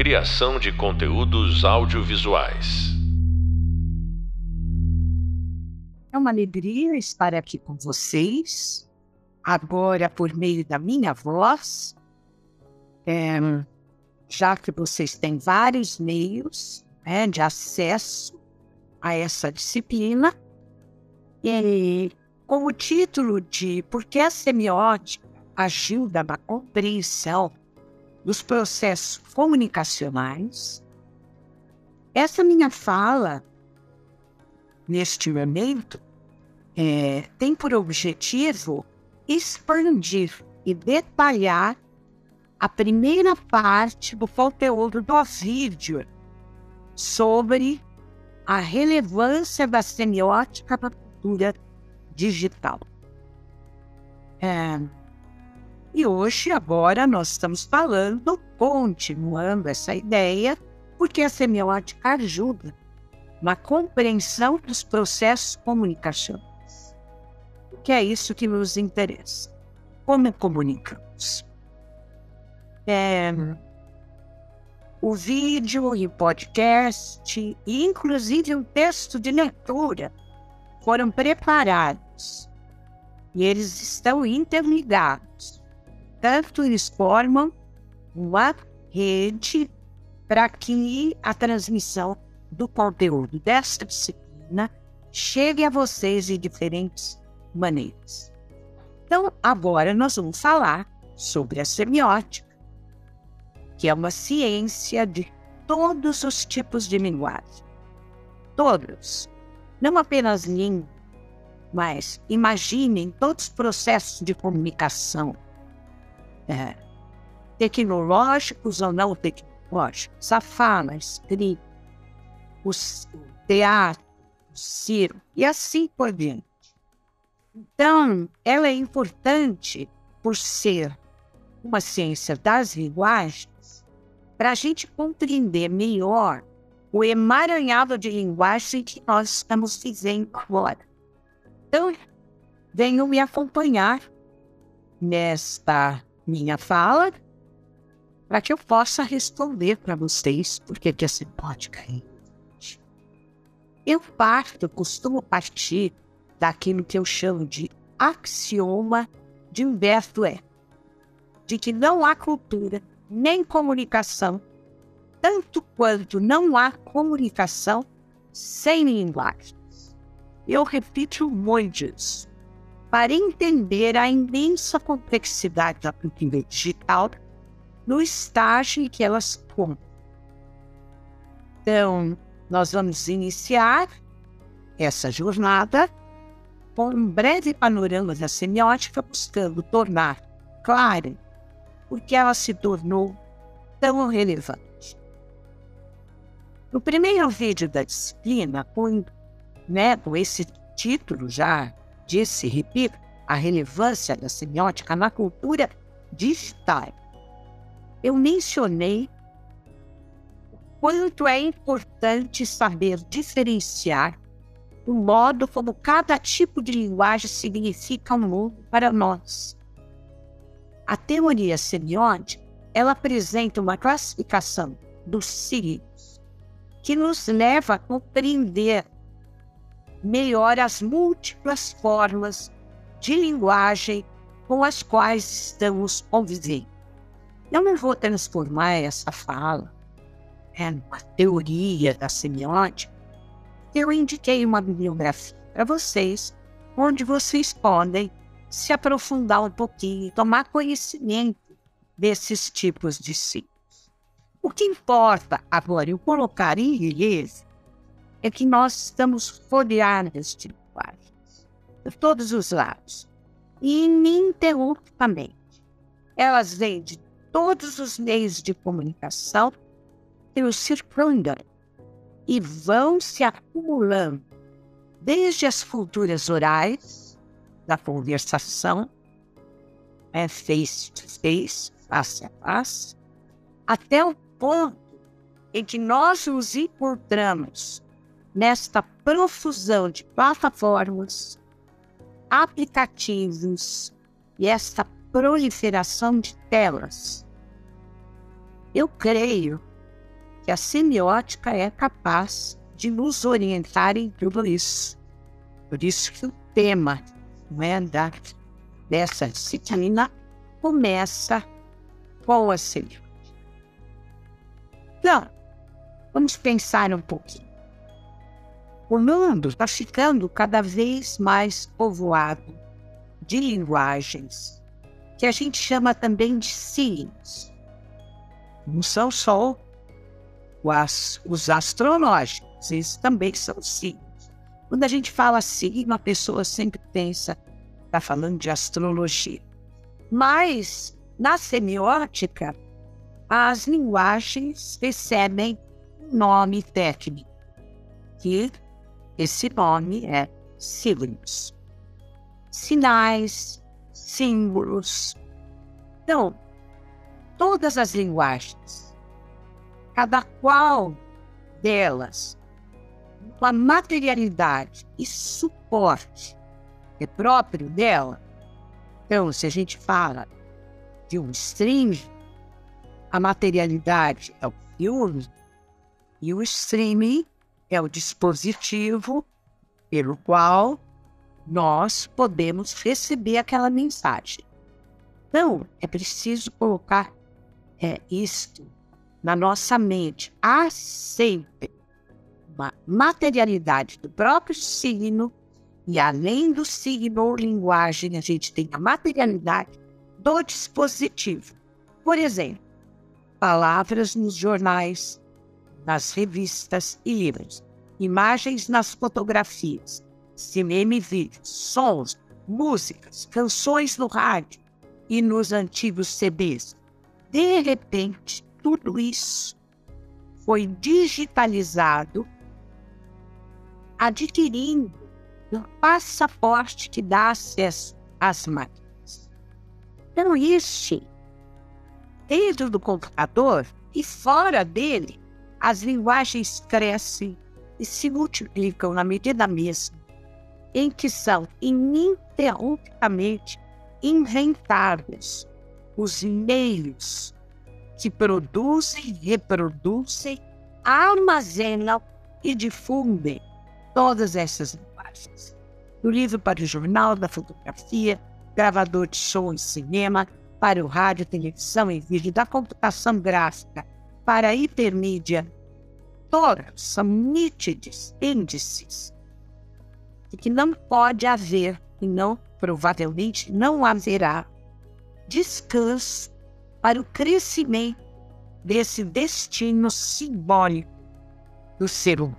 Criação de conteúdos audiovisuais. É uma alegria estar aqui com vocês, agora por meio da minha voz, é, já que vocês têm vários meios né, de acesso a essa disciplina, e com o título de Por que a semiótica ajuda na compreensão dos processos comunicacionais, essa minha fala, neste momento, é, tem por objetivo expandir e detalhar a primeira parte do conteúdo do vídeo sobre a relevância da semiótica na cultura digital. É, e hoje, agora, nós estamos falando, continuando essa ideia, porque a semiótica ajuda na compreensão dos processos comunicacionais. Que é isso que nos interessa. Como comunicamos? É, o vídeo e o podcast, e inclusive um texto de leitura, foram preparados e eles estão interligados Portanto, eles formam uma rede para que a transmissão do conteúdo desta disciplina chegue a vocês de diferentes maneiras. Então, agora nós vamos falar sobre a semiótica, que é uma ciência de todos os tipos de linguagem. Todos. Não apenas língua, mas imaginem todos os processos de comunicação é, tecnológicos ou não tecnológicos, a fala, escrita, o teatro, o circo e assim por diante. Então, ela é importante por ser uma ciência das linguagens para a gente compreender melhor o emaranhado de linguagem que nós estamos vivendo agora. Então, venham me acompanhar nesta minha fala para que eu possa responder para vocês porque que você pode cair. Eu parto, costumo partir daquilo que eu chamo de axioma de Humberto Eco, de que não há cultura nem comunicação, tanto quanto não há comunicação sem linguagens. Eu repito muito isso para entender a imensa complexidade da cultura digital no estágio em que elas estão. Então, nós vamos iniciar essa jornada com um breve panorama da semiótica, buscando tornar clara por que ela se tornou tão relevante. No primeiro vídeo da disciplina, com, né, com esse título já disse, repito, a relevância da semiótica na cultura digital. Eu mencionei o quanto é importante saber diferenciar o modo como cada tipo de linguagem significa um mundo para nós. A teoria semiótica ela apresenta uma classificação dos signos que nos leva a compreender melhor as múltiplas formas de linguagem com as quais estamos convivendo. Eu não vou transformar essa fala é, numa teoria da semiótica. Eu indiquei uma bibliografia para vocês, onde vocês podem se aprofundar um pouquinho tomar conhecimento desses tipos de signos. O que importa agora eu colocar em relieve é que nós estamos rodeados de linguagens, de todos os lados, ininterruptamente. Elas vêm de todos os meios de comunicação que os circundam e vão se acumulando desde as culturas orais, da conversação, é face to face, face a face, até o ponto em que nós nos encontramos nesta profusão de plataformas, aplicativos e esta proliferação de telas. Eu creio que a semiótica é capaz de nos orientar em tudo isso. Por isso que o tema não é, da, dessa disciplina começa com a semiótica. Então, vamos pensar um pouquinho. O mundo está ficando cada vez mais povoado de linguagens que a gente chama também de signos. Não são só os, os astrológicos, eles também são signos. Quando a gente fala signo, a pessoa sempre pensa, está falando de astrologia. Mas, na semiótica, as linguagens recebem um nome técnico, que esse nome é signos. Sinais, símbolos. Então, todas as linguagens, cada qual delas, com a materialidade e suporte é próprio dela. Então, se a gente fala de um string, a materialidade é o filme e o streaming é o dispositivo pelo qual nós podemos receber aquela mensagem. Então, é preciso colocar é, isto na nossa mente. Há sempre uma materialidade do próprio signo, e além do signo ou linguagem, a gente tem a materialidade do dispositivo. Por exemplo, palavras nos jornais, nas revistas e livros, imagens nas fotografias, cinema e vídeos, sons, músicas, canções no rádio e nos antigos CDs. De repente, tudo isso foi digitalizado, adquirindo um passaporte que dá acesso às máquinas. Então, isso dentro do computador e fora dele, as linguagens crescem e se multiplicam na medida mesma em que são ininterruptamente inventados os meios que produzem, reproduzem, armazenam e difundem todas essas linguagens. Do livro para o jornal, da fotografia, gravador de show e cinema, para o rádio, televisão e vídeo, da computação gráfica para a hipermídia, todas são nítidos índices de que não pode haver, e não, provavelmente, não haverá descanso para o crescimento desse destino simbólico do ser humano.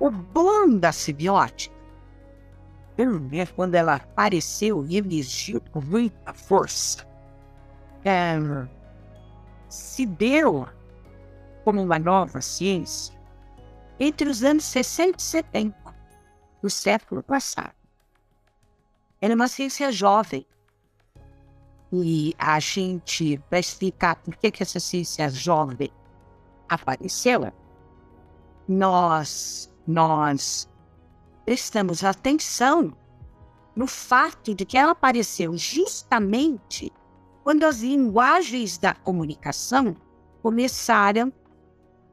O bom da simbiótica né, quando ela apareceu e emergiu com muita força, é, se deu como uma nova ciência entre os anos 60 e 70 do século passado. Era uma ciência jovem. E a gente, para explicar por que, que essa ciência jovem apareceu, nós, nós prestamos atenção no fato de que ela apareceu justamente quando as linguagens da comunicação começaram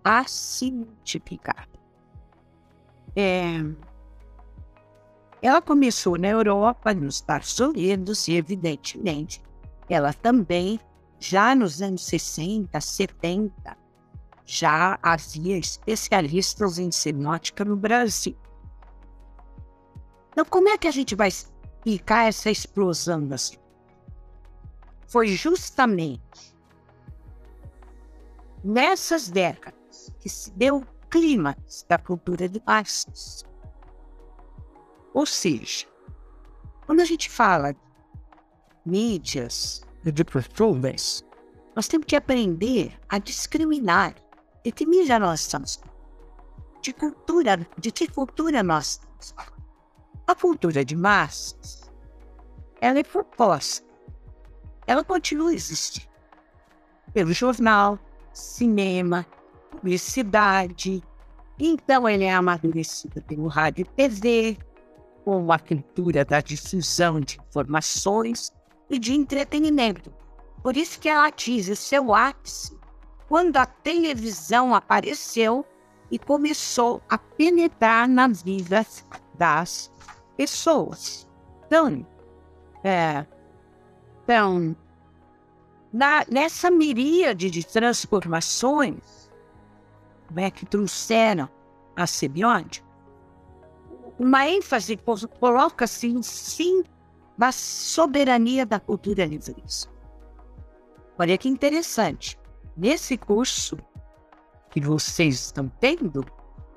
a se multiplicar. É, ela começou na Europa, nos Estados Unidos, e evidentemente ela também, já nos anos 60, 70, já havia especialistas em semiótica no Brasil. Então, como é que a gente vai explicar essa explosão das Foi justamente nessas décadas que se deu o clímax da cultura de masses. Ou seja, quando a gente fala de mídias, de performance, nós temos que aprender a discriminar de que mídia nós estamos de cultura, de que cultura nós estamos a cultura de massas, ela é proposta. Ela continua existindo. Pelo jornal, cinema, publicidade. Então, ele é amadurecida pelo rádio e TV, com a cultura da difusão de informações e de entretenimento. Por isso que ela atinge seu ápice quando a televisão apareceu e começou a penetrar nas vidas das pessoas. Então, é, então na, nessa miríade de transformações né, que trouxeram a semiótica, uma ênfase coloca-se em sim da soberania da cultura livre. Olha que interessante. Nesse curso que vocês estão tendo,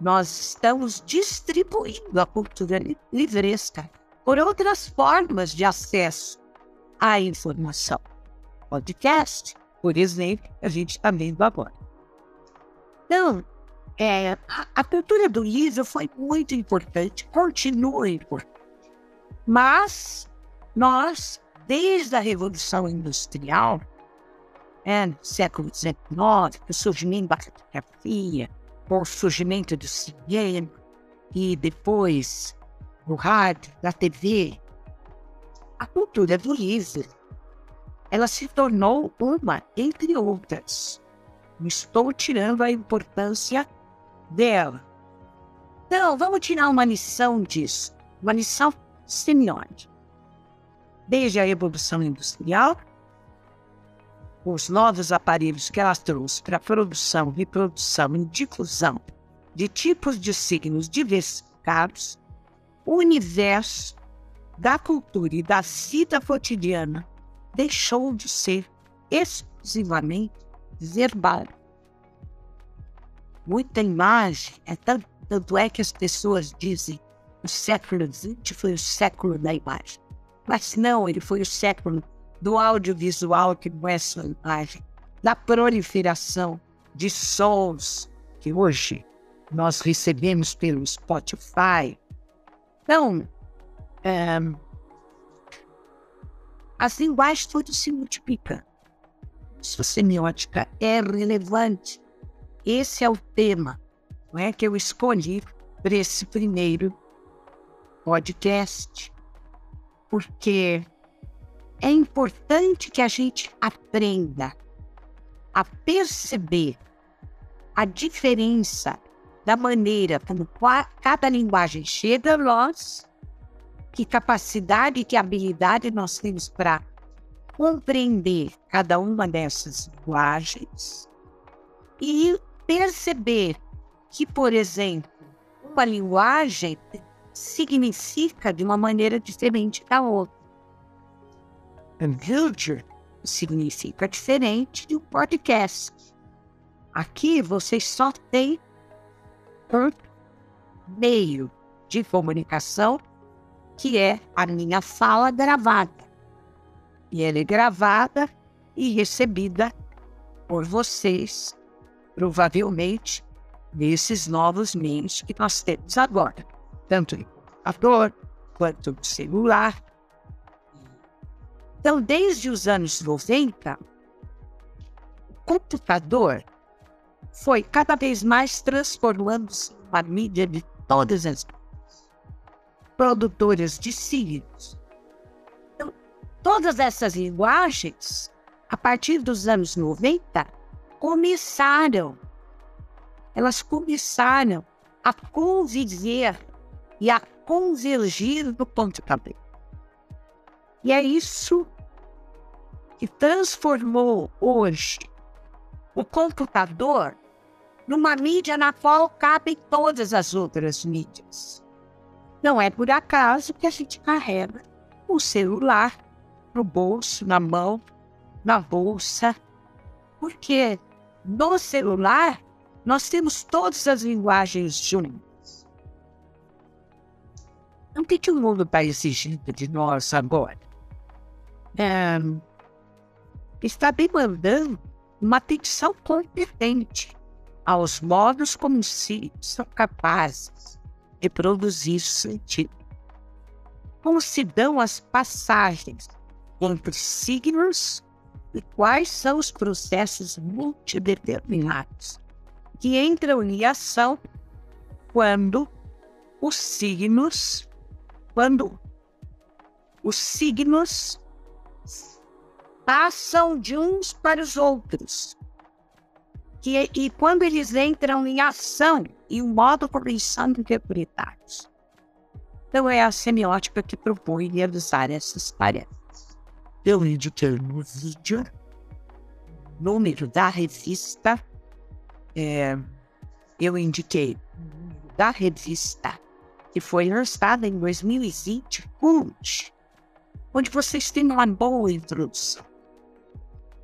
nós estamos distribuindo a cultura livresca por outras formas de acesso à informação. Podcast, por exemplo, a gente está vendo agora. Então, é, a, a cultura do livro foi muito importante, continua importante. Mas nós, desde a Revolução Industrial, é, século XIX, o surgimento da fotografia, o surgimento do cinema e depois do rádio, da TV, a cultura do livro, ela se tornou uma entre outras. Não estou tirando a importância dela. Então, vamos tirar uma lição disso, uma lição semiótica. Desde a Revolução Industrial, os novos aparelhos que ela trouxe para produção, reprodução e difusão de tipos de signos diversificados, o universo da cultura e da vida cotidiana deixou de ser exclusivamente verbal. Muita imagem, é tanto, tanto é que as pessoas dizem o século XX foi o século da imagem. Mas não, ele foi o século do audiovisual que não é só imagem, da proliferação de sons que hoje nós recebemos pelo Spotify. Então, é, as linguagens todas se multiplicam. A semiótica é relevante. Esse é o tema não é, que eu escolhi para esse primeiro podcast, porque é importante que a gente aprenda a perceber a diferença da maneira como cada linguagem chega a nós, que capacidade e que habilidade nós temos para compreender cada uma dessas linguagens e perceber que, por exemplo, uma linguagem significa de uma maneira diferente da outra. Builder significa diferente de um podcast. Aqui você só tem um meio de comunicação que é a minha fala gravada. E ela é gravada e recebida por vocês, provavelmente, nesses novos meios que nós temos agora, tanto no computador quanto no celular então, desde os anos 90, o computador foi cada vez mais transformando-se em uma mídia de todas as produtoras de signos. Então, todas essas linguagens, a partir dos anos 90, começaram, elas começaram a conviver e a convergir no computador. E é isso que transformou hoje o computador numa mídia na qual cabem todas as outras mídias. Não é por acaso que a gente carrega o celular no bolso, na mão, na bolsa, porque no celular nós temos todas as linguagens juntas. Então, o que, que o mundo está exigindo de nós agora? é, está demandando uma atenção competente aos modos como se são capazes de produzir sentido. Como se dão as passagens entre signos e quais são os processos multideterminados que entram em ação quando os signos, quando os signos passam de uns para os outros. Que, e quando eles entram em ação e o modo como eles são interpretados. Então é a semiótica que propõe realizar essas tarefas. Eu indiquei no vídeo número da revista, é, eu indiquei da revista que foi lançada em 2020, Cult, onde vocês têm uma boa introdução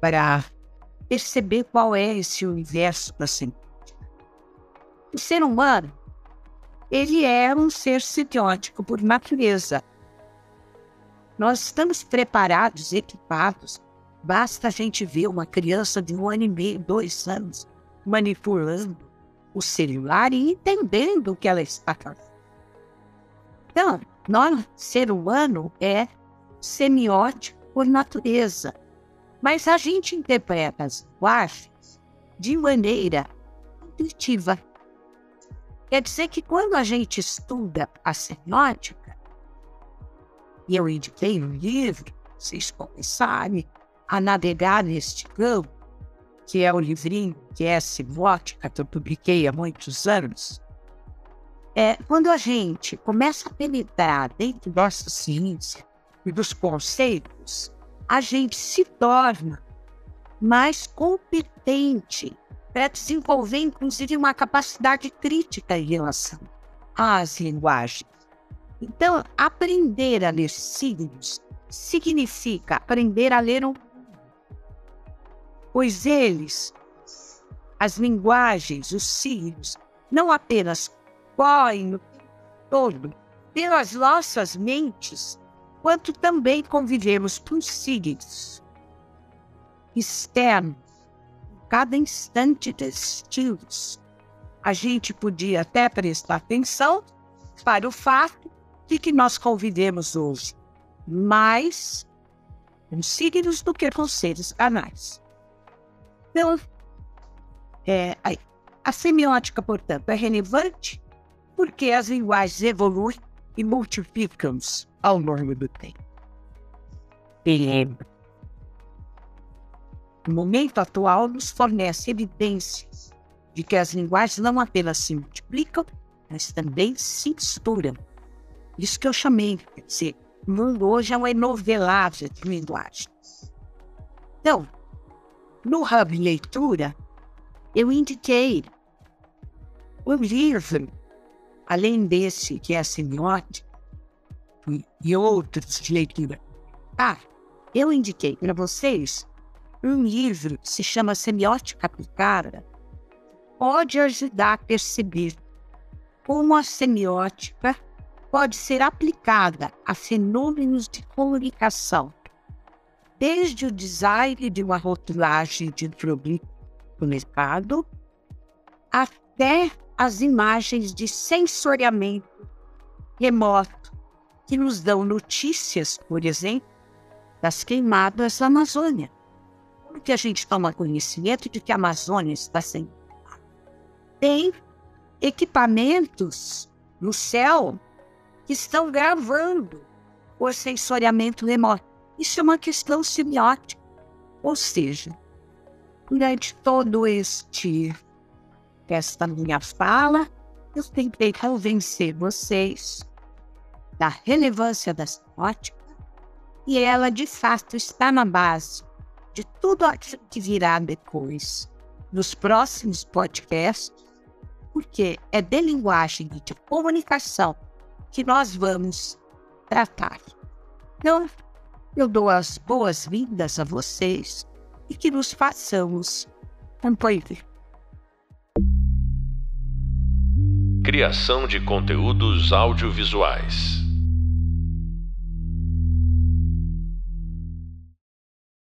para perceber qual é esse universo da semiótica. O ser humano, ele é um ser semiótico por natureza. Nós estamos preparados, equipados. Basta a gente ver uma criança de um ano e meio, dois anos, manipulando o celular e entendendo o que ela está fazendo. Então, nós, ser humano, é semiótico por natureza. Mas a gente interpreta as linguagens de maneira intuitiva. Quer dizer que quando a gente estuda a semiótica, e eu indiquei no livro, vocês começarem a navegar neste campo, que é o livrinho que é semiótica, que eu publiquei há muitos anos, é, quando a gente começa a penetrar dentro da nossa ciência e dos conceitos, a gente se torna mais competente para desenvolver, inclusive, uma capacidade crítica em relação às linguagens. Então, aprender a ler signos significa aprender a ler um pois eles, as linguagens, os signos, não apenas correm todo pelas nossas mentes, quanto também convivemos com signos externos, cada instante distintos. A gente podia até prestar atenção para o fato de que nós convivemos hoje mais com signos do que com seres canais. Então, é, a semiótica, portanto, é relevante porque as linguagens evoluem e multiplicam-se ao longo do tempo. E o momento atual nos fornece evidências de que as linguagens não apenas se multiplicam, mas também se misturam. Isso que eu chamei, quer dizer, o mundo hoje é uma enovelagem de linguagens. Então, no Hub Leitura, eu indiquei o livro, além desse que é a semiótica, e outros de leitura. Ah, eu indiquei para vocês um livro que se chama Semiótica Aplicada, pode ajudar a perceber como a semiótica pode ser aplicada a fenômenos de comunicação, desde o design de uma rotulagem de produto no mercado até as imagens de sensoriamento remoto que nos dão notícias, por exemplo, das queimadas da Amazônia. Como que a gente toma conhecimento de que a Amazônia está sendo queimada? Tem equipamentos no céu que estão gravando o sensoriamento remoto. Isso é uma questão semiótica. Ou seja, durante todo este esta minha fala, eu tentei convencer vocês da relevância da ótica e ela de fato está na base de tudo aquilo que virá depois nos próximos podcasts, porque é de linguagem e de comunicação que nós vamos tratar. Então, eu dou as boas-vindas a vocês e que nos façamos companhia. Criação de conteúdos audiovisuais.